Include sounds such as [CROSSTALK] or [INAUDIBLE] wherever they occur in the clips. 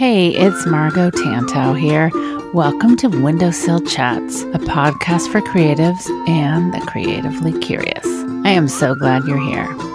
Hey, it's Margo Tantau here. Welcome to Windowsill Chats, a podcast for creatives and the creatively curious. I am so glad you're here.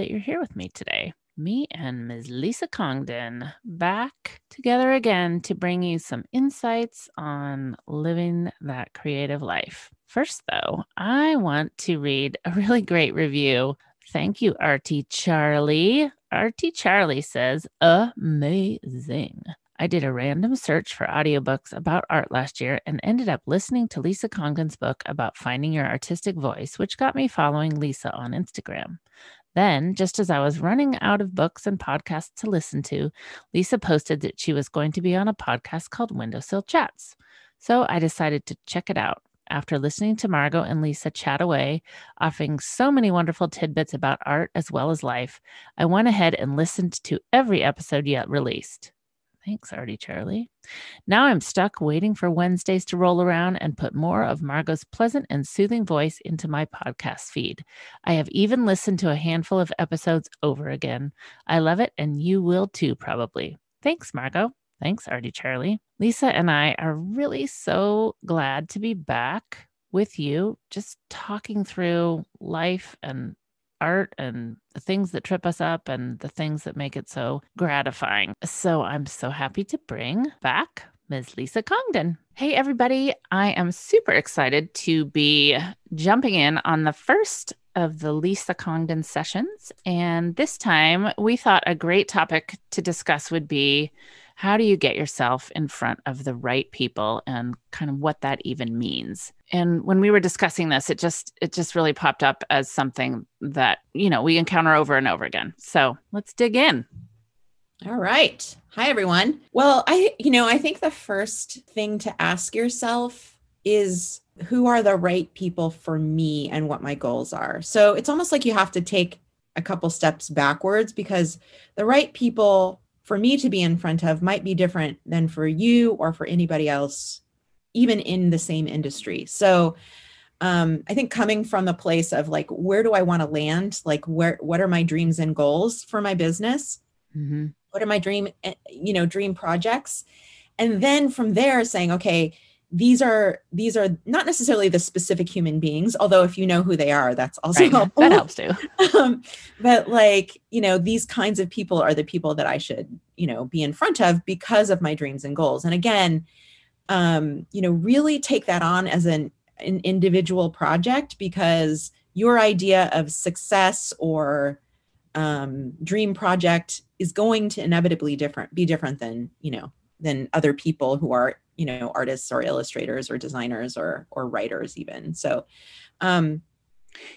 that you're here with me today. Me and Ms. Lisa Congdon back together again to bring you some insights on living that creative life. First, though, I want to read a really great review. Thank you, RT Charlie. RT Charlie says, amazing. I did a random search for audiobooks about art last year and ended up listening to Lisa Congdon's book about finding your artistic voice, which got me following Lisa on Instagram. Then, just as I was running out of books and podcasts to listen to, Lisa posted that she was going to be on a podcast called Windowsill Chats. So I decided to check it out. After listening to Margo and Lisa chat away, offering so many wonderful tidbits about art as well as life, I went ahead and listened to every episode yet released. Thanks, Artie Charlie. Now I'm stuck waiting for Wednesdays to roll around and put more of Margo's pleasant and soothing voice into my podcast feed. I have even listened to a handful of episodes over again. I love it, and you will too, probably. Thanks, Margo. Thanks, Artie Charlie. Lisa and I are really so glad to be back with you, just talking through life and art and the things that trip us up and the things that make it so gratifying. So I'm so happy to bring back Ms. Lisa Congdon. Hey, everybody. I am super excited to be jumping in on the first of the Lisa Congdon sessions. And this time we thought a great topic to discuss would be how do you get yourself in front of the right people and kind of what that even means and when we were discussing this it just it just really popped up as something that you know we encounter over and over again so let's dig in All right. Hi, everyone. Well, I, you know, I think the first thing to ask yourself is who are the right people for me and what my goals are. So it's almost like you have to take a couple steps backwards because the right people for me to be in front of might be different than for you or for anybody else, even in the same industry. So, um, I think coming from the place of like, where do I want to land? Like, where, what are my dreams and goals for my business? mm-hmm. what are my dream eh, you know dream projects and then from there saying okay these are these are not necessarily the specific human beings although if you know who they are that's also right. helpful that helps too [LAUGHS] um, but like you know these kinds of people are the people that i should you know be in front of because of my dreams and goals and again um, you know really take that on as an, an individual project because your idea of success or um, dream project is going to inevitably different be different than you know than other people who are you know artists or illustrators or designers or or writers even so um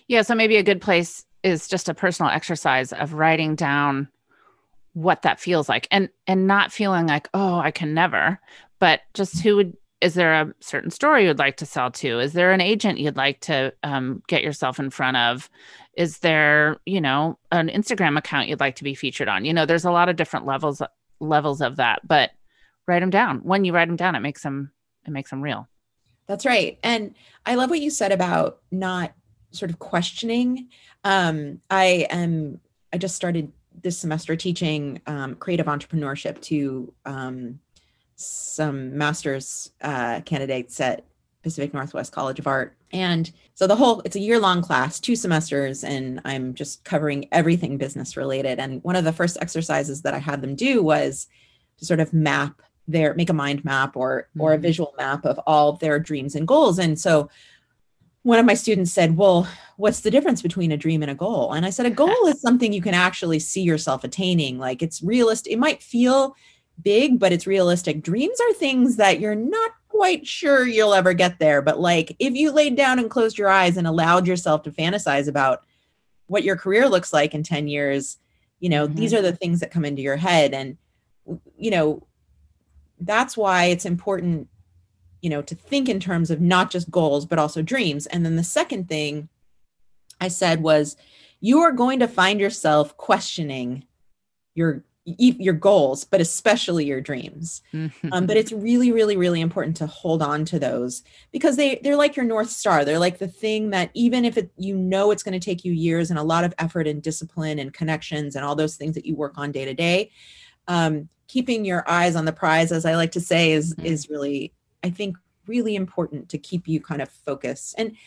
Yeah, so maybe a good place is just a personal exercise of writing down what that feels like and and not feeling like, "Oh, I can never." But just who would is there a certain story you'd like to sell to? Is there an agent you'd like to um, get yourself in front of? Is there, you know, an Instagram account you'd like to be featured on? You know, there's a lot of different levels levels of that, but write them down. When you write them down, it makes them it makes them real. That's right. And I love what you said about not sort of questioning. Um, I am, I just started this semester teaching um, creative entrepreneurship to um, some master's uh, candidates at Pacific Northwest College of Art. And so the whole, it's a year long class, two semesters, and I'm just covering everything business related. And one of the first exercises that I had them do was to sort of map their make a mind map or or a Mhm. visual map of all their dreams and goals and so one of my students said well what's the difference between a dream and a goal and i said a goal is [LAUGHS] something you can actually see yourself attaining like it's realistic it might feel big but it's realistic. Dreams are things that you're not quite sure you'll ever get there but like if you laid down and closed your eyes and allowed yourself to fantasize about what your career looks like in 10 years you know these mm-hmm. are the things that come into your head. And you know that's why it's important you know to think in terms of not just goals but also dreams. And then the second thing i said was you are going to find yourself questioning your your goals but especially your dreams. Um, but it's really really really important to hold on to those because they they're like your north star. They're like the thing that even if it, you know it's going to take you years and a lot of effort and discipline and connections and all those things that you work on day to day um, keeping your eyes on the prize as i like to say is Mm. is really i think really important to keep you kind of focused. And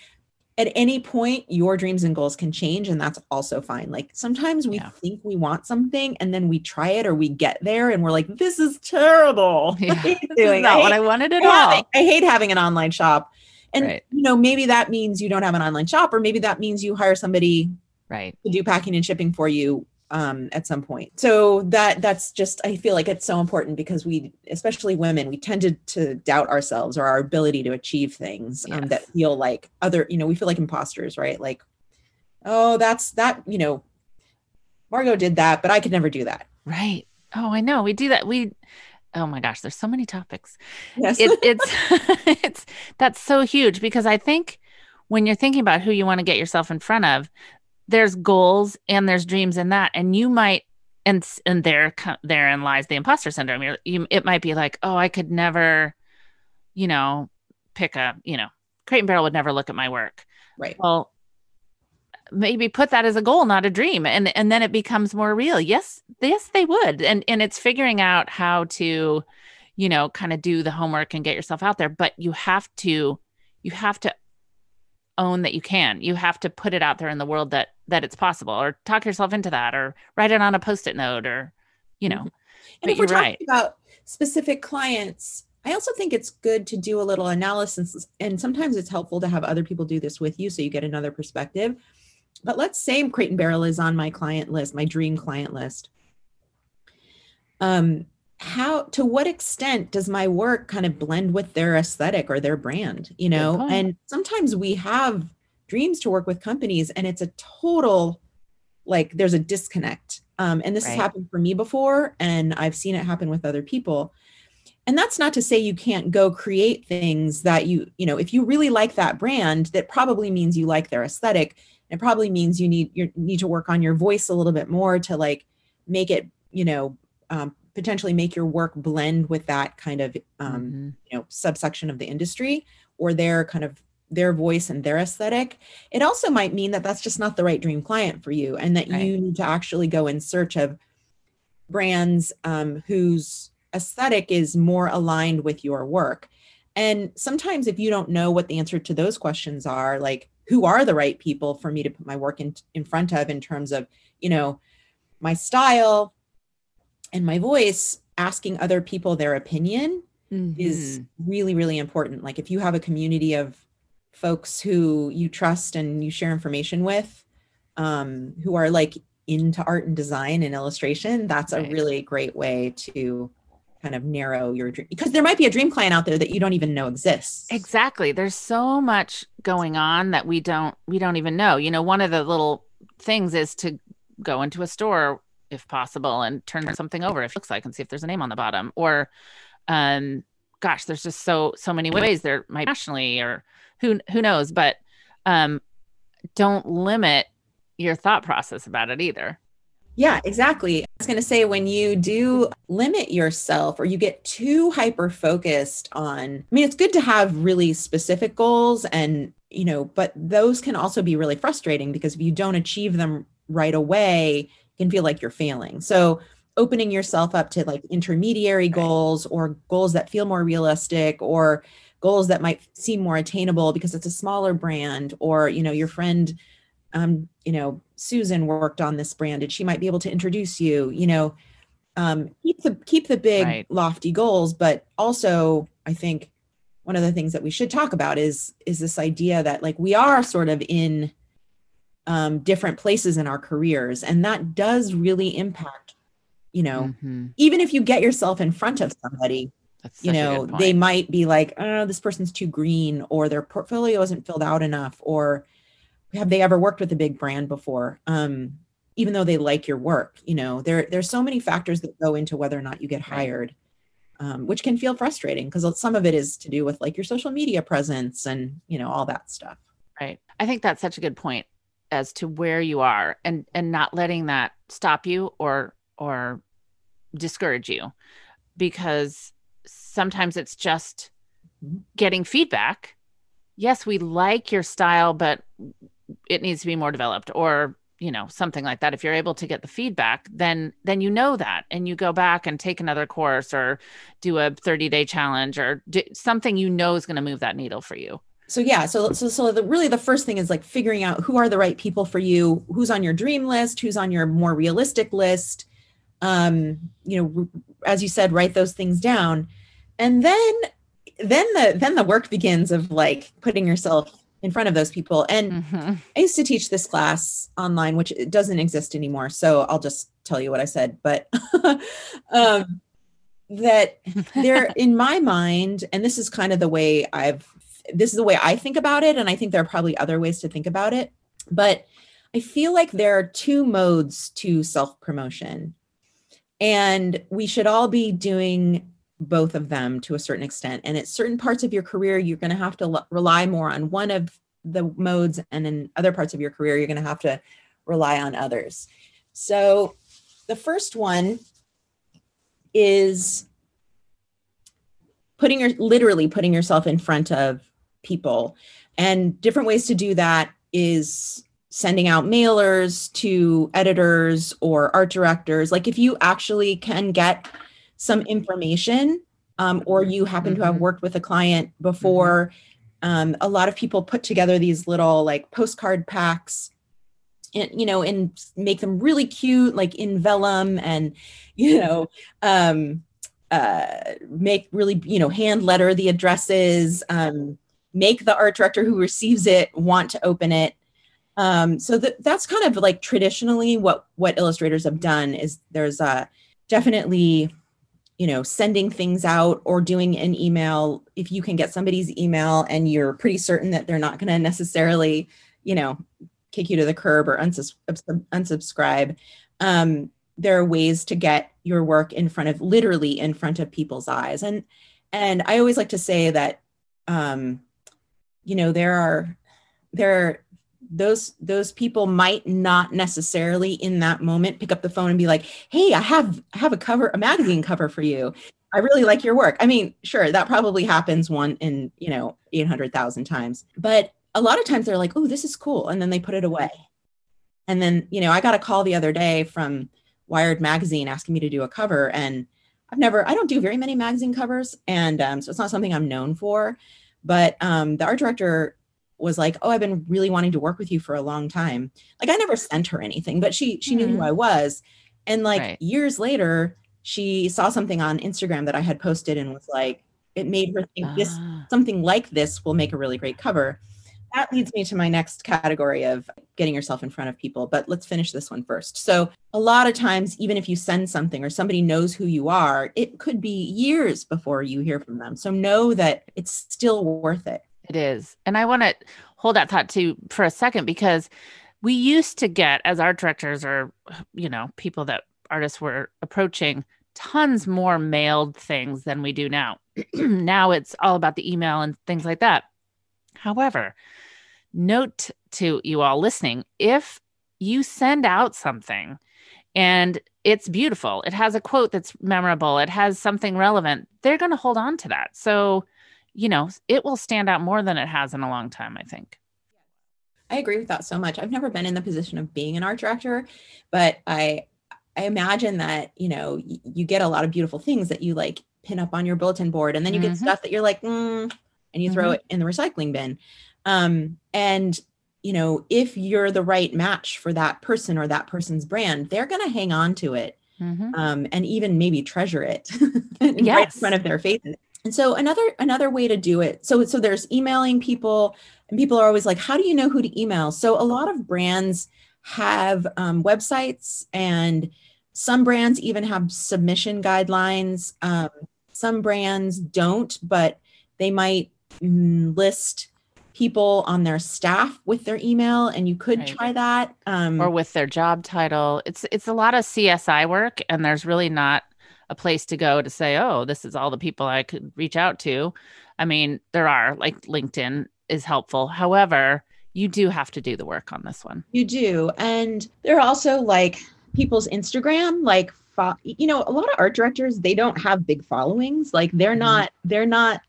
at any point your dreams and goals can change and that's also fine like sometimes we Yeah. think we want something and then we try it or we get there and we're like this is terrible [LAUGHS] Yeah, what are you this is not I what hate- I wanted at I, all. I hate having an online shop and Right. you know maybe that means you don't have an online shop or maybe that means you hire somebody Right. to do packing and shipping for you um, at some point. So that that's just I feel like it's so important because we, especially women, we tend to, to doubt ourselves or our ability to achieve things um, that feel like other, you know, we feel like imposters, right? Like, oh, that's that, you know, Margo did that, but I could never do that. Right. Oh, I know. We do that. We oh my gosh, there's so many topics. Yes. It, [LAUGHS] it's [LAUGHS] it's that's so huge because I think when you're thinking about who you want to get yourself in front of, there's goals and there's dreams in that, and you might and and there therein lies the imposter syndrome. You're, you it might be like, oh, I could never, you know, pick a you know, Crate and Barrel would never look at my work. right. well maybe put that as a goal not a dream and and then it becomes more real yes yes they would and and it's figuring out how to you know kind of do the homework and get yourself out there but you have to you have to own that you can you have to put it out there in the world that that it's possible or talk yourself into that or write it on a post-it note or you know And But if we're you're talking right. about specific clients, I also think it's good to do a little analysis. And sometimes it's helpful to have other people do this with you so you get another perspective. But let's say Crate and Barrel is on my client list, my dream client list. Um, how to what extent does my work kind of blend with their aesthetic or their brand? You know, and sometimes we have dreams to work with companies and it's a total like there's a disconnect. Um, and this has happened for me before and i've seen it happen with other people. And that's not to say you can't go create things that you you know if you really like that brand that probably means you like their aesthetic. It probably means you need you need to work on your voice a little bit more to like make it you know um, potentially make your work blend with that kind of um, Mhm. you know subsection of the industry or their kind of their voice and their aesthetic it also might mean that that's just not the right dream client for you and that Right. you need to actually go in search of brands um, whose aesthetic is more aligned with your work and sometimes if you don't know what the answer to those questions are like who are the right people for me to put my work in in front of in terms of you know my style and my voice asking other people their opinion is Mhm. really really important like if you have a community of folks who you trust and you share information with um, who are like into art and design and illustration that's a really great way to kind of narrow your dream because there might be a dream client out there that you don't even know exists Exactly. There's so much going on that we don't we don't even know. You know, one of the little things is to go into a store if possible and turn something over if it looks like and see if there's a name on the bottom or um gosh, there's just so so many ways there might nationally or who who knows, but um don't limit your thought process about it either. Yeah, exactly. I was going to say when you do limit yourself or you get too hyper focused on, I mean, it's good to have really specific goals and, you know, but those can also be really frustrating because if you don't achieve them right away, can feel like you're failing. So, opening yourself up to like intermediary goals or goals that feel more realistic or goals that might seem more attainable because it's a smaller brand or, you know, your friend um, you know, Susan worked on this brand and she might be able to introduce you, you know, um, keep the keep the big Right. lofty goals, but also I think one of the things that we should talk about is is this idea that like we are sort of in um, different places in our careers, and that does really impact, you know, Mhm. even if you get yourself in front of somebody, you know they might be like oh this person's too green or their portfolio isn't filled out enough or have they ever worked with a big brand before? Um even though they like your work you know there there's so many factors that go into whether or not you get hired um, which can feel frustrating because some of it is to do with like your social media presence and you know all that stuff. Right. I think that's such a good point as to where you are and and not letting that stop you or or discourage you. Because sometimes it's just getting feedback. Yes, we like your style but it needs to be more developed or you know something like that. If you're able to get the feedback then then you know that and you go back and take another course or do a 30 day challenge or do something you know is going to move that needle for you so yeah so so so the really the first thing is like figuring out who are the right people for you who's on your dream list who's on your more realistic list um you know as you said write those things down and then then the then the work begins of like putting yourself in front of those people and Mhm. I used to teach this class online, which it doesn't exist anymore. So I'll just tell you what I said. But [LAUGHS] um, that [LAUGHS] there, in my mind, and this is kind of the way I've, this is the way I think about it. And I think there are probably other ways to think about it. But I feel like there are two modes to self promotion. And we should all be doing both of them to a certain extent. And at certain parts of your career, you're going to have to l- rely more on one of the modes. And in other parts of your career, you're going to have to rely on others. So the first one is putting your literally putting yourself in front of people. And different ways to do that is sending out mailers to editors or art directors. Like if you actually can get some information um, or you happen to have Mhm. worked with a client before, um, a lot of people put together these little like postcard packs and you know and make them really cute like in vellum and you know um uh make really you know hand letter the addresses um make the art director who receives it want to open it. Um so that that's kind of like traditionally what what illustrators have done is there's uh definitely you know sending things out or doing an email. If you can get somebody's email and you're pretty certain that they're not going to necessarily you know kick you to the curb or unsubscribe um, there are ways to get your work in front of literally in front of people's eyes. And and i always like to say that um, you know there are there are those those people might not necessarily in that moment pick up the phone and be like hey i have I have a cover a magazine cover for you. I really like your work. I mean sure that probably happens one in you know 800000 times. But a lot of times they're like oh this is cool and then they put it away. And then you know i got a call the other day from wired magazine asking me to do a cover and i've never i don't do very many magazine covers and um, so it's not something i'm known for but um, the art director was like oh i've been really wanting to work with you for a long time like i never sent her anything but she she knew who Mhm. i was and like Right. years later she saw something on instagram that i had posted and was like it made her think this Ah, something like this will make a really great cover that leads me to my next category of getting yourself in front of people but let's finish this one first so a lot of times even if you send something or somebody knows who you are it could be years before you hear from them so know that it's still worth it It is. And I want to hold that thought too for a second because we used to get, as art directors or, you know, people that artists were approaching, tons more mailed things than we do now. [CLEARS THROAT] now it's all about the email and things like that. However, note to you all listening if you send out something and it's beautiful. It has a quote that's memorable. It has something relevant. They're going to hold on to that. So, you know, it will stand out more than it has in a long time, I think. I agree with that so much. I've never been in the position of being an art director, but I I imagine that, you know, y- you get a lot of beautiful things that you like pin up on your bulletin board and then you Mhm. get stuff that you're like, mm, and you throw Mhm. it in the recycling bin. Um, and you know, if you're the right match for that person or that person's brand, they're going to hang on to it Mhm. um, and even maybe treasure it [LAUGHS] right in front of their faces. And so another another way to do it. So so there's emailing people, and people are always like, "How do you know who to email?" So a lot of brands have um, websites, and some brands even have submission guidelines. Um, some brands don't, but they might list people on their staff with their email, and you could Right. try that. Um, Or with their job title. It's it's a lot of CSI work and there's really not a place to go to say, "Oh, this is all the people I could reach out to." I mean, there are like LinkedIn is helpful. However, you do have to do the work on this one. You do. And there are also like people's Instagram, like, you know, a lot of art directors, they don't have big followings. Like they're Mhm. not, they're not,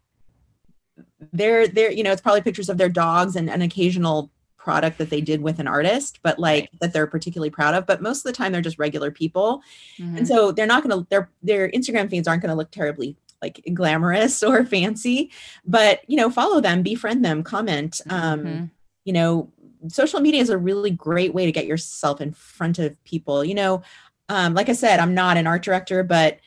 they're, they're, you know, it's probably pictures of their dogs and an occasional product that they did with an artist, but like Right. that they're particularly proud of. But most of the time they're just regular people. Mhm. And so they're not going to, their, their Instagram feeds aren't going to look terribly like glamorous [LAUGHS] or fancy, but, you know, follow them, befriend them, comment. Um, Mhm. you know social media is a really great way to get yourself in front of people you know um, like i said i'm not an art director but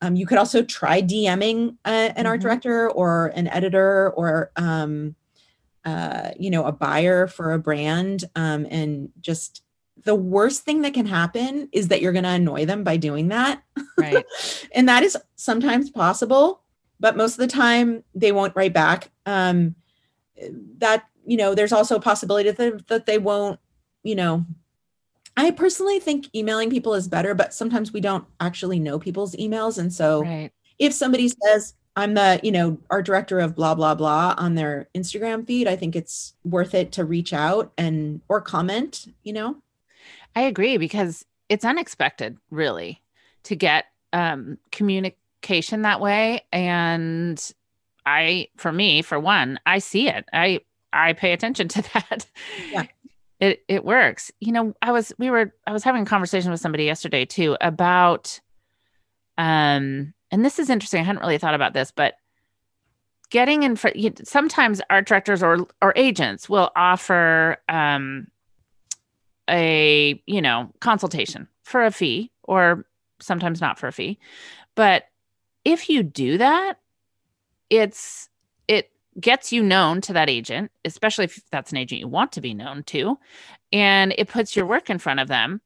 um, you could also try dming a, an art Mhm. director or an editor or um, uh, you know a buyer for a brand um, and just the worst thing that can happen is that you're going to annoy them by doing that Right. [LAUGHS] and that is sometimes possible but most of the time they won't write back um that you know there's also a possibility that, that they won't you know i personally think emailing people is better but sometimes we don't actually know people's emails and so Right. if somebody says i'm the you know art director of blah blah blah on their instagram feed i think it's worth it to reach out and or comment you know I agree because it's unexpected, really, to get um, communication that way. And I, for me, for one, I see it. I I pay attention to [LAUGHS] that. Yeah. It it works. You know, I was we were I was having a conversation with somebody yesterday too about um and this is interesting. I hadn't really thought about this, but getting in front sometimes art directors or or agents will offer um a you know consultation for a fee or sometimes not for a fee but if you do that it's it gets you known to that agent especially if that's an agent you want to be known to and it puts your work in front of them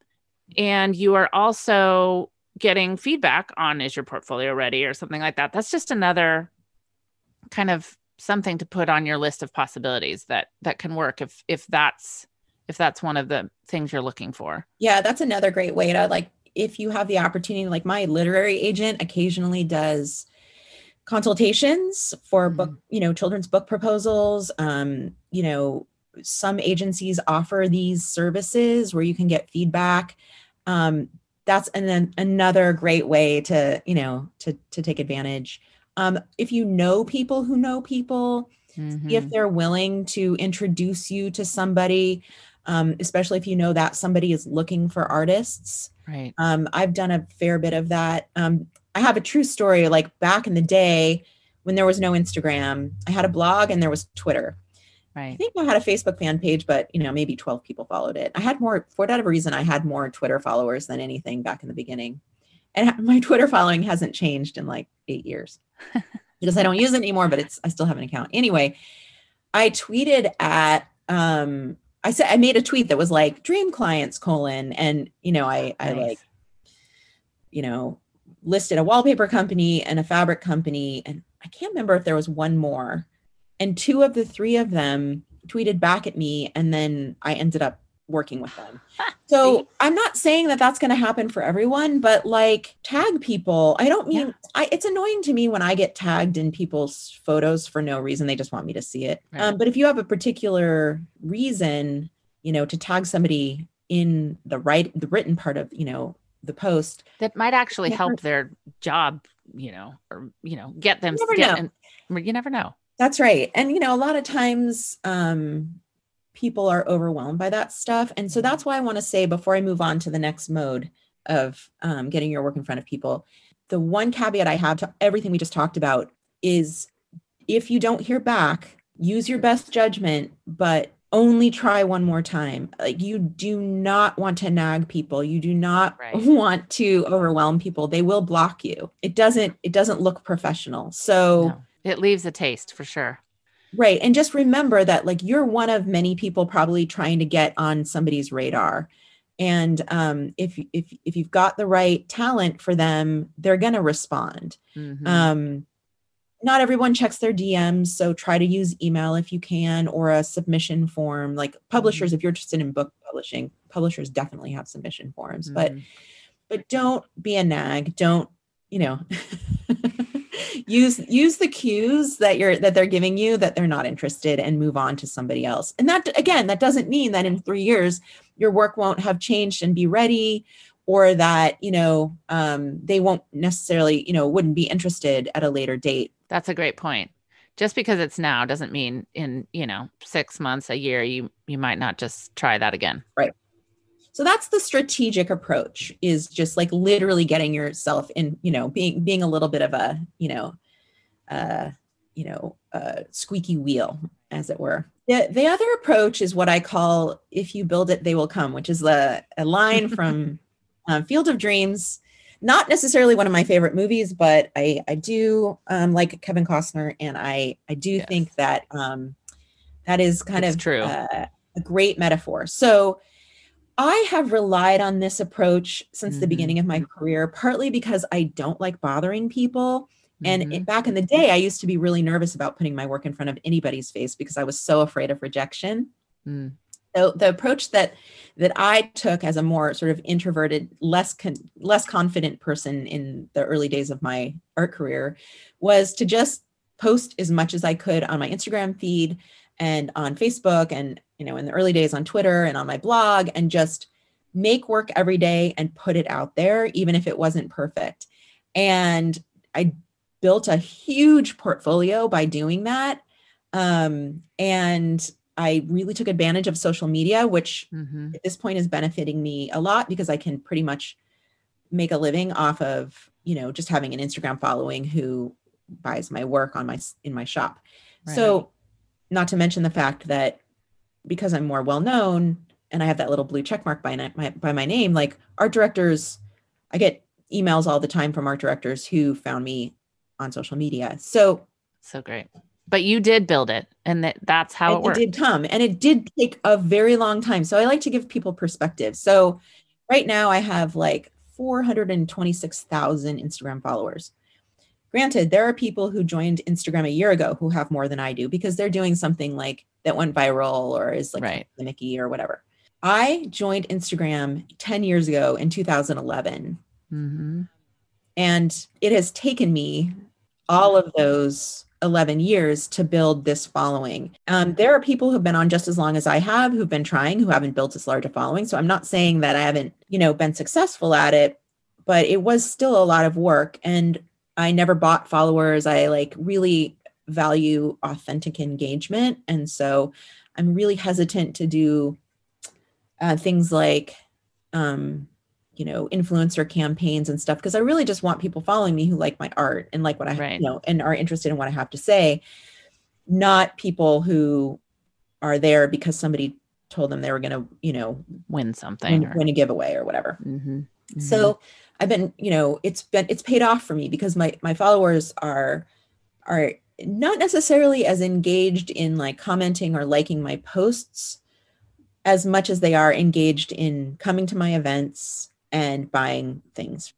and you are also getting feedback on is your portfolio ready or something like that that's just another kind of something to put on your list of possibilities that that can work if if that's if that's one of the things you're looking for. Yeah, that's another great way to like if you have the opportunity like my literary agent occasionally does consultations for book, you know, children's book proposals, um, you know, some agencies offer these services where you can get feedback. Um, that's and then another great way to, you know, to to take advantage. Um, if you know people who know people, see if they're willing to introduce you to somebody, um, especially if you know that somebody is looking for artists. Right. Um, I've done a fair bit of that. Um, I have a true story. Like back in the day when there was no Instagram, I had a blog and there was Twitter. I think I had a Facebook fan page, but you know, maybe 12 people followed it. I had more, for whatever reason, I had more Twitter followers than anything back in the beginning. And [LAUGHS] my Twitter following hasn't changed in like eight years [LAUGHS] because I don't use it anymore, but it's, I still have an account. Anyway, I tweeted at, um, I said, I made a tweet that was like dream clients colon. And, you know, I, I like, you know, listed a wallpaper company and a fabric company. And I can't remember if there was one more. And two of the three of them tweeted back at me. And then I ended up working with them. [LAUGHS] So I'm not saying that that's going to happen for everyone, but like tag people. I don't mean Yeah. I, it's annoying to me when I get tagged in people's photos for no reason. They just want me to see it. Right. Um, but if you have a particular reason, you know, to tag somebody in the right, the written part of, you know, the post that might actually Never- help their job, you know, or you know, get them You never get know. in- you never know. That's right. And you know, a lot of times um people are overwhelmed by that stuff. And so that's why I want to say before I move on to the next mode of um, getting your work in front of people, the one caveat I have to everything we just talked about is if you don't hear back, use your best judgment, but only try one more time. Like you do not want to nag people. You do not Right. [LAUGHS] want to overwhelm people. They will block you. It doesn't it doesn't look professional. So No. It leaves a taste for sure. Right. And just remember that like you're one of many people probably trying to get on somebody's radar. And um, if if if you've got the right talent for them, they're going to respond. Mhm. Um, not everyone checks their DMs, so try to use email if you can, or a submission form. Like publishers, if you're interested in book publishing, publishers definitely have submission forms. But Mhm. but don't be a nag don't you know [LAUGHS] use use the cues that you're that they're giving you that they're not interested and move on to somebody else and that again that doesn't mean that in three years your work won't have changed and be ready or that you know um, they won't necessarily you know wouldn't be interested at a later date That's a great point. Just because it's now doesn't mean in, you know, 6 months, a year you you might not just try that again. Right. So that's the strategic approach is just like literally getting yourself in you know being being a little bit of a you know uh you know uh squeaky wheel as it were the, the other approach is what i call if you build it they will come which is a, a line [LAUGHS] from um, field of dreams not necessarily one of my favorite movies but i i do um like kevin costner and i i do Yes. think that um that is kind It's of true. uh, a great metaphor so I have relied on this approach since the Mhm. beginning of my career, partly because I don't like bothering people. And Mhm. it- back in the day, I used to be really nervous about putting my work in front of anybody's face because I was so afraid of rejection. Mm. So the approach that that I took as a more sort of introverted, less con- less confident person in the early days of my art career was to just post as much as I could on my Instagram feed and on Facebook and you know in the early days on Twitter and on my blog and just make work every day and put it out there even if it wasn't perfect. And I built a huge portfolio by doing that. Um, and I really took advantage of social media, which Mhm. at this point is benefiting me a lot because I can pretty much make a living off of, you know, just having an Instagram following who buys my work on my in my shop. So, not to mention the fact that because I'm more well known and I have that little blue check mark by my by my name, like art directors, I get emails all the time from art directors who found me on social media. So So great. But you did build it and that that's how and it it did come and it did take a very long time. So i like to give people perspective. So right now i have like 426000 instagram followers. Granted there are people who joined instagram a year ago who have more than i do because they're doing something like that went viral or is like Right. gimmicky or whatever. I joined instagram 10 years ago in 2011 Mhm. and it has taken me all of those 11 years to build this following. Um, there are people who've been on just as long as I have, who've been trying, who haven't built as large a following. So I'm not saying that I haven't, you know, been successful at it, but it was still a lot of work. And I never bought followers. I like really value authentic engagement. And so I'm really hesitant to do uh, things like, um, you know, influencer campaigns and stuff because I really just want people following me who like my art and like what I, Right. you know, and are interested in what I have to say, not people who are there because somebody told them they were going to, you know, Win something. win, or- win a giveaway or whatever. Mhm. Mhm. So I've been, you know, it's been it's paid off for me because my my followers are are not necessarily as engaged in like commenting or liking my posts as much as they are engaged in coming to my events and buying things.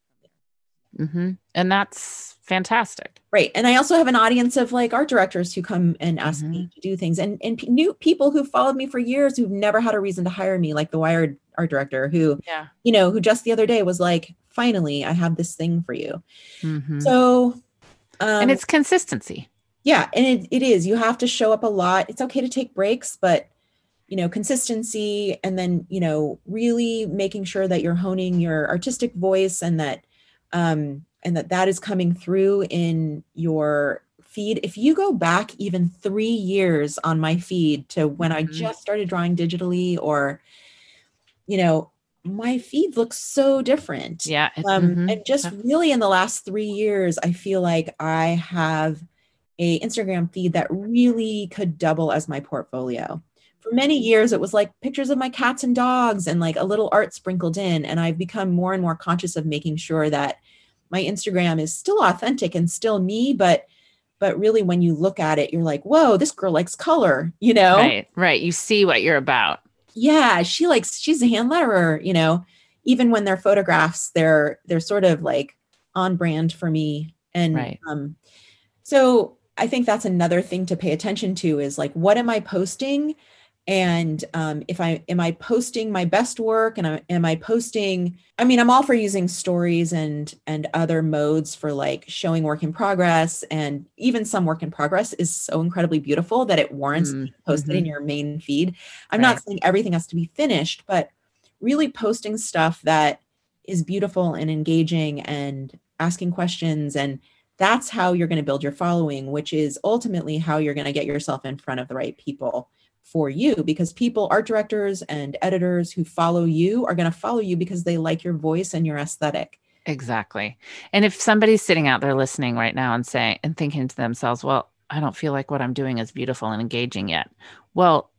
Mhm. and that's fantastic. Right. And I also have an audience of like art directors who come and ask me Mm-hmm. to do things and and p- new people who followed me for years who've never had a reason to hire me like the Wired art director who, Yeah. you know, who just the other day was like, "Finally, I have this thing for you." Mhm. So um and it's consistency. yeah, and it, it is. You have to show up a lot. It's okay to take breaks, but you know consistency and then you know really making sure that you're honing your artistic voice and that um and that that is coming through in your feed if you go back even 3 years on my feed to when I Mhm. just started drawing digitally or you know my feed looks so different Yeah. um, mhm. and just really in the last three years i feel like i have a instagram feed that really could double as my portfolio for many years it was like pictures of my cats and dogs and like a little art sprinkled in and i've become more and more conscious of making sure that my instagram is still authentic and still me but but really when you look at it you're like whoa this girl likes color you know Right. Right. You see what you're about. yeah she likes she's a hand letterer you know even when they're photographs they're they're sort of like on brand for me and Right. um so i think that's another thing to pay attention to is like what am i posting and um, if i am i posting my best work? And I, am i posting i mean i'm all for using stories and and other modes for like showing work in progress. And even some work in progress is so incredibly beautiful that it warrants Mm, posted in your main feed. I'm Right. not saying everything has to be finished, but really posting stuff that is beautiful and engaging and asking questions. And that's how you're going to build your following, which is ultimately how you're going to get yourself in front of the right people for you because people art directors and editors who follow you are going to follow you because they like your voice and your aesthetic. Exactly. And if somebody's sitting out there listening right now and saying and thinking to themselves, well, I don't feel like what I'm doing is beautiful and engaging yet. Well,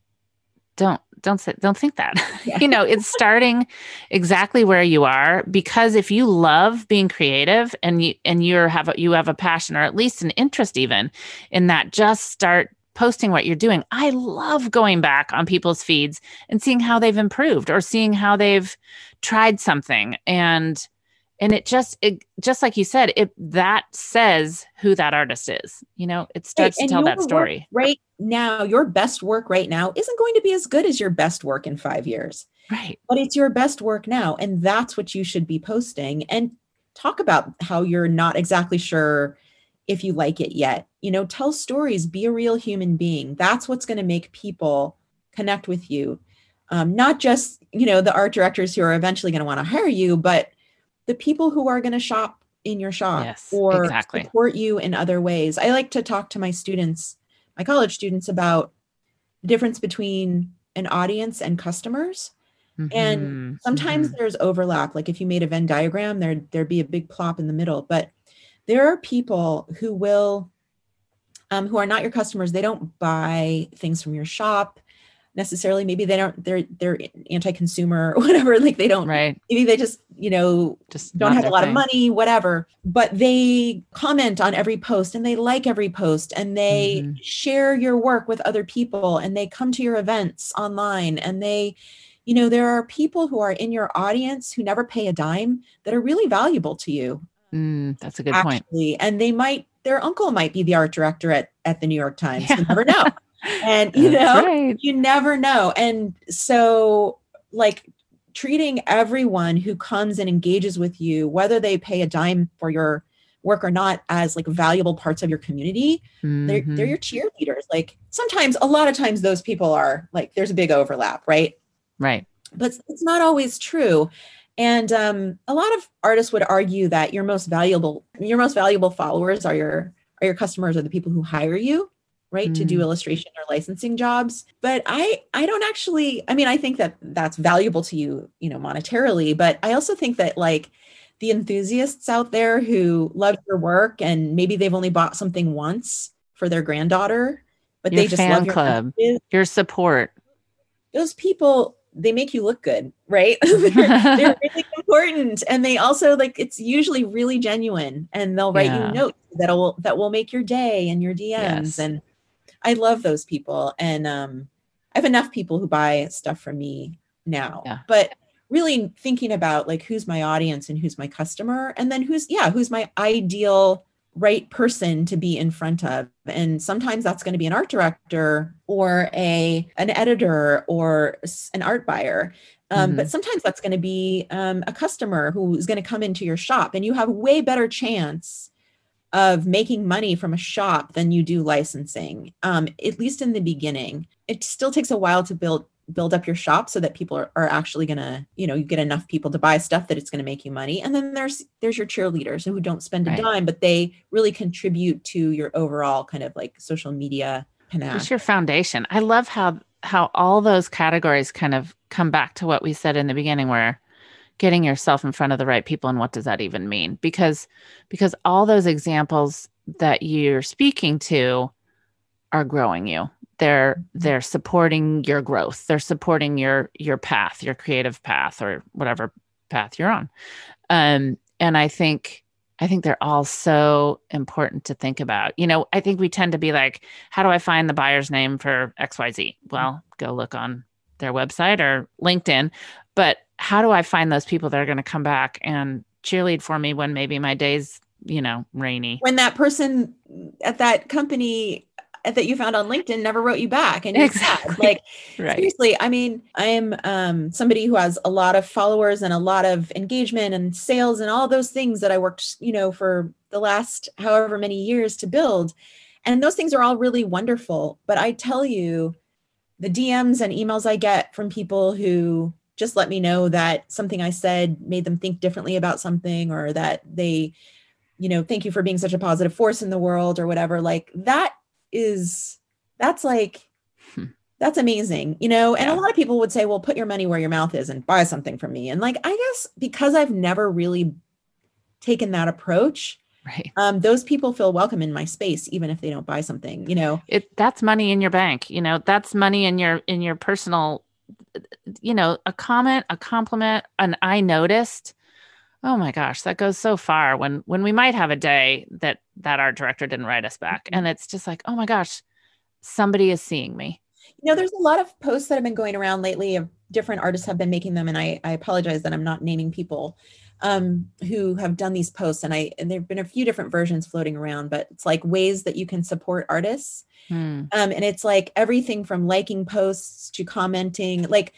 don't don't don't think that. [LAUGHS] Yeah. you know, it's starting exactly where you are because if you love being creative and you and you're have a, you have a passion or at least an interest even in that, just start posting what you're doing. I love going back on people's feeds and seeing how they've improved or seeing how they've tried something and and it just it just like you said it that says who that artist is you know it starts to tell that story right now, your best work right now isn't going to be as good as your best work in five years. right but it's your best work now and that's what you should be posting and talk about how you're not exactly sure if you like it yet. You know tell stories be a real human being. That's what's going to make people connect with you. Um, not just you know the art directors who are eventually going to want to hire you but the people who are going to shop in your shop Yes, or exactly. support you in other ways. I like to talk to my students my college students about the difference between an audience and customers. And Mhm, sometimes mhm. there's overlap. Like if you made a venn diagram there there'd be a big plop in the middle. But there are people who will um, who are not your customers. They don't buy things from your shop necessarily. Maybe they don't they're they're anti-consumer or [LAUGHS] whatever. Like they don't right. maybe they just you know just don't have a lot thing. of money whatever. But they comment on every post and they like every post and they Mhm. share your work with other people and they come to your events online and they you know there are people who are in your audience who never pay a dime that are really valuable to you Mm, that's a good point actually and they might their uncle might be the art director at at the new york [LAUGHS] times Yeah. you never know and you know right. you never know and so like treating everyone who comes and engages with you whether they pay a dime for your work or not as like valuable parts of your community they're, they're Mhm. your cheerleaders like sometimes a lot of times those people are like there's a big overlap right right but it's not always true and um, a lot of artists would argue that your most valuable your most valuable followers are your are your customers or the people who hire you right to do Mm. illustration or licensing jobs but i i don't actually i mean i think that that's valuable to you you know monetarily but i also think that like the enthusiasts out there who love your work and maybe they've only bought something once for their granddaughter but Your they just love your club. your support those people they make you look good right [LAUGHS] they're, they're [LAUGHS] really important and they also like it's usually really genuine and they'll write Yeah. you notes that will that will make your day and your dms Yes. and i love those people and um i have enough people who buy stuff from me now Yeah. but really thinking about like who's my audience and who's my customer and then who's yeah who's my ideal right person to be in front of. And sometimes that's going to be an art director or a an editor or an art buyer. Um, but sometimes that's going to be um, a customer who's going to come into your shop and you have way better chance of making money from a shop than you do licensing um, at least in the beginning. It still takes a while to build build up your shop so that people are, are actually gonna you know you get enough people to buy stuff that it's gonna make you money and then there's there's your cheerleaders who don't spend a Right. dime but they really contribute to your overall kind of like social media panache It's your foundation. I love how how all those categories kind of come back to what we said in the beginning where getting yourself in front of the right people and what does that even mean? Because because all those examples that you're speaking to are growing you. They're they're supporting your growth. They're supporting your your path, your creative path or whatever path you're on. Um and I think I think they're all so important to think about. You know, I think we tend to be like, how do I find the buyer's name for XYZ? Well, go look on their website or LinkedIn. But how do I find those people that are going to come back and cheerlead for me when maybe my day's, you know, rainy? when that person at that company that you found on LinkedIn never wrote you back and sad. Exactly. like [LAUGHS] Right. seriously i mean i am um, somebody who has a lot of followers and a lot of engagement and sales and all those things that i worked you know for the last however many years to build and those things are all really wonderful but i tell you the dms and emails i get from people who just let me know that something i said made them think differently about something or that they you know thank you for being such a positive force in the world or whatever like that is that's like Hmm. that's amazing you know and Yeah. a lot of people would say well put your money where your mouth is and buy something from me and like i guess because i've never really taken that approach Right. um those people feel welcome in my space even if they don't buy something you know It that's money in your bank. You know, that's money in your in your personal you know, a comment, a compliment, an I noticed. Oh my gosh, that goes so far when when we might have a day that that art director didn't write us back and it's just like, "Oh my gosh, somebody is seeing me." you know there's a lot of posts that have been going around lately of different artists have been making them and i i apologize that i'm not naming people um who have done these posts and i and there've been a few different versions floating around but it's like ways that you can support artists Hmm. um and it's like everything from liking posts to commenting like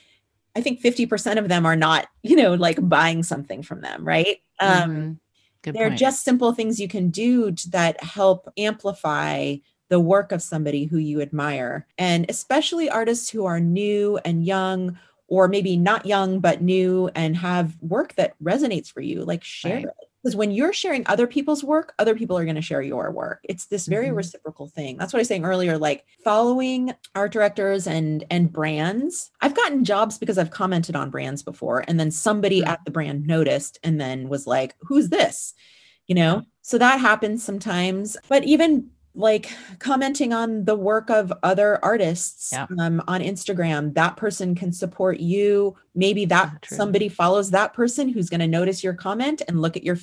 i think 50% of them are not you know like buying something from them right um Mhm. Good they're point. just simple things you can do to, that help amplify the work of somebody who you admire and especially artists who are new and young or maybe not young but new and have work that resonates for you like share Right. it because when you're sharing other people's work other people are going to share your work. It's this very Mhm. reciprocal thing. That's what i was saying earlier like following art directors and and brands. I've gotten jobs because i've commented on brands before and then somebody Mm. at the brand noticed and then was like who's this? You know? So that happens sometimes. But even like commenting on the work of other artists Yeah. um, on instagram that person can support you. Maybe that somebody follows that person who's going to notice your comment and look at your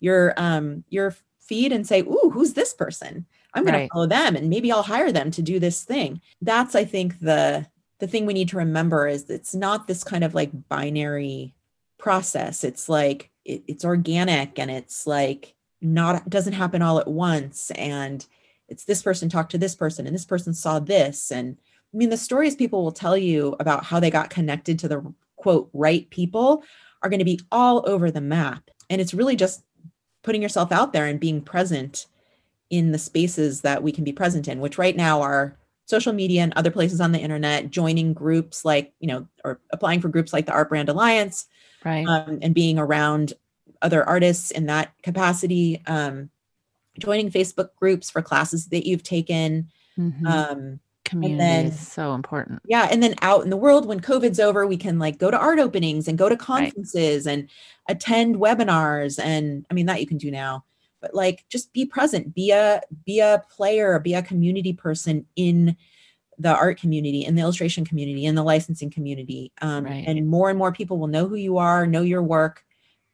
your um your feed and say ooh who's this person? I'm going Right. to follow them and maybe i'll hire them to do this thing. That's i think the the thing we need to remember is it's not this kind of like binary process. It's like it, it's organic and it's like not doesn't happen all at once. And it's this person talked to this person and this person saw this. And i mean the stories people will tell you about how they got connected to the quote right people are going to be all over the map. And it's really just putting yourself out there and being present in the spaces that we can be present in which right now are social media and other places on the internet joining groups like you know or applying for groups like the art brand alliance right. um, and being around other artists in that capacity. Um, joining facebook groups for classes that you've taken Mhm. um, Community then- is so important. yeah and then out in the world when covid's over we can like go to art openings and go to conferences and attend webinars and i mean that you can do now but like just be present be a be a player be a community person in the art community in the illustration community in the licensing community um, Right. and more and more people will know who you are know your work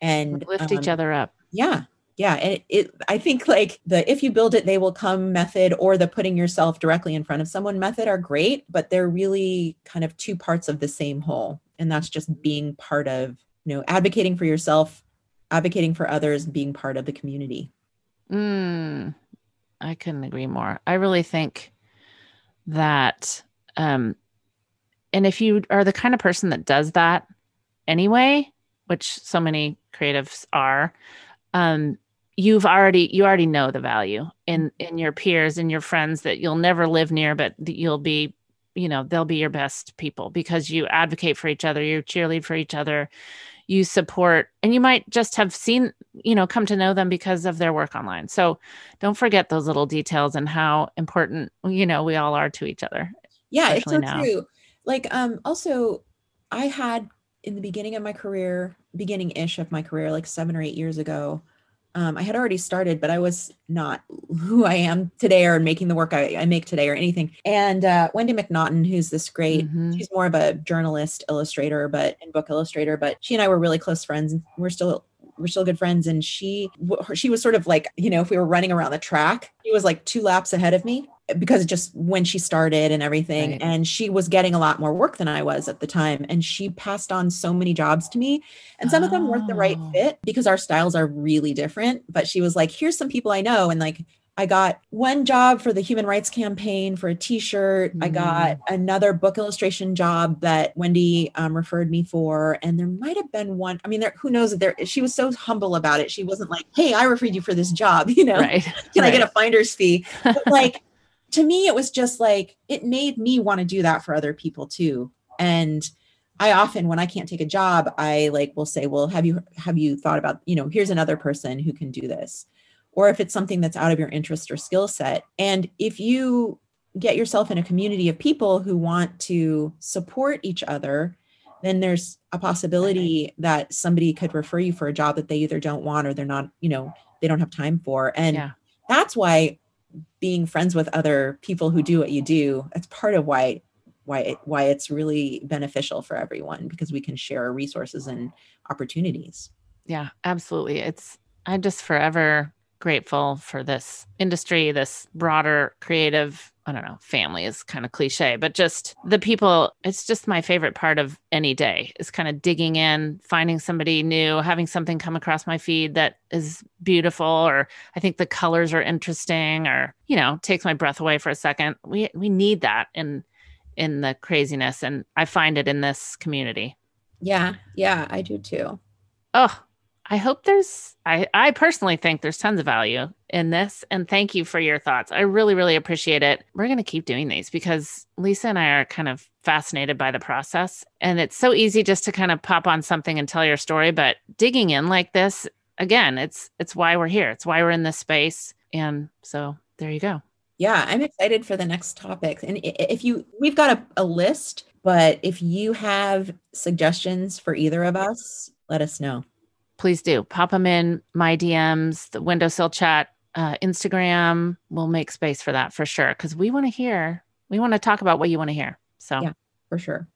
and Lift each um, other up. yeah yeah and it, it i think like the if you build it they will come method or the putting yourself directly in front of someone method are great but they're really kind of two parts of the same whole and that's just being part of you know advocating for yourself advocating for others being part of the community Mm, I couldn't agree more. I really think that, um, and if you are the kind of person that does that anyway, which so many creatives are, um, you've already you already know the value in in your peers and your friends that you'll never live near, but you'll be you know, they'll be your best people because you advocate for each other, you cheerlead for each other, you support, and you might just have seen, you know, come to know them because of their work online. So don't forget those little details and how important, you know, we all are to each other. yeah it's so now. true like um also i had in the beginning of my career beginning ish of my career like seven or eight years ago um, i had already started but i was not who i am today or making the work i, I make today or anything. And uh, wendy MacNaughton who's this great Mhm. she's more of a journalist illustrator but and book illustrator but she and i were really close friends and we're still we're still good friends. And she she was sort of like you know if we were running around the track she was like two laps ahead of me because just when she started and everything Right. and she was getting a lot more work than i was at the time and she passed on so many jobs to me and some of them weren't the right Oh. fit because our styles are really different but she was like here's some people i know and like I got one job for the human rights campaign for a t-shirt. I got another book illustration job that Wendy um, referred me for. And there might have been one, I mean, there, who knows if there, she was so humble about it. She wasn't like, Hey, I referred you for this job, [LAUGHS] you know, Right. can I get a finder's fee? But like, to me, it was just like, it made me want to do that for other people too. And I often, when I can't take a job, I like will say, well, have you, have you thought about, you know, here's another person who can do this or if it's something that's out of your interest or skill set. And if you get yourself in a community of people who want to support each other, then there's a possibility that somebody could refer you for a job that they either don't want or they're not, you know, they don't have time for. And Yeah. that's why being friends with other people who do what you do, that's part of why why it, why it's really beneficial for everyone because we can share resources and opportunities. Yeah, absolutely. It's I'm just forever grateful for this industry, this broader creative, I don't know, family is kind of cliche, but just the people, it's just my favorite part of any day is kind of digging in, finding somebody new, having something come across my feed that is beautiful or I think the colors are interesting or, you know, takes my breath away for a second. We we need that in in the craziness and I find it in this community. Yeah, yeah, I do too. Oh, I hope there's I I personally think there's tons of value in this and thank you for your thoughts. I really really appreciate it. We're to keep doing these because Lisa and I are kind of fascinated by the process and it's so easy just to kind of pop on something and tell your story, but digging in like this again, it's it's why we're here. It's why we're in this space and so there you go. Yeah, I'm excited for the next topic. And if you, we've got a, a list, but if you have suggestions for either of us, let us know. Please do pop them in my DMs, the windowsill chat, uh, Instagram. We'll make space for that for sure because we want to hear. We want to talk about what you want to hear. So, Yeah. For sure.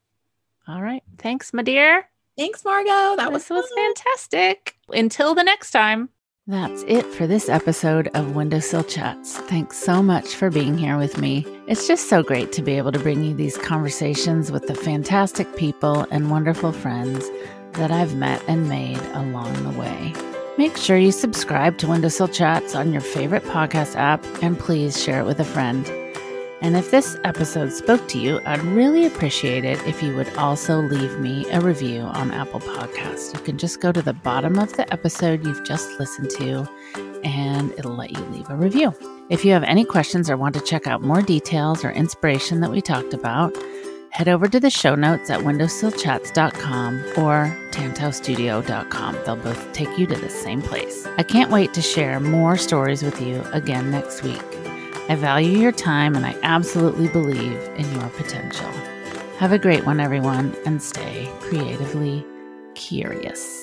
all right. Thanks, my dear. Thanks, Margo. That was, this was fun. fantastic. Until the next time. That's it for this episode of Windowsill Chats. Thanks so much for being here with me. It's just so great to be able to bring you these conversations with the fantastic people and wonderful friends that I've met and made along the way. Make sure you subscribe to Windowsill Chats on your favorite podcast app and please share it with a friend. And if this episode spoke to you, I'd really appreciate it if you would also leave me a review on Apple Podcasts. You can just go to the bottom of the episode you've just listened to and it'll let you leave a review. If you have any questions or want to check out more details or inspiration that we talked about, head over to the show notes at windowsillchats.com or tantaustudio.com. They'll both take you to the same place. I can't wait to share more stories with you again next week. I value your time and I absolutely believe in your potential. Have a great one, everyone, and stay creatively curious.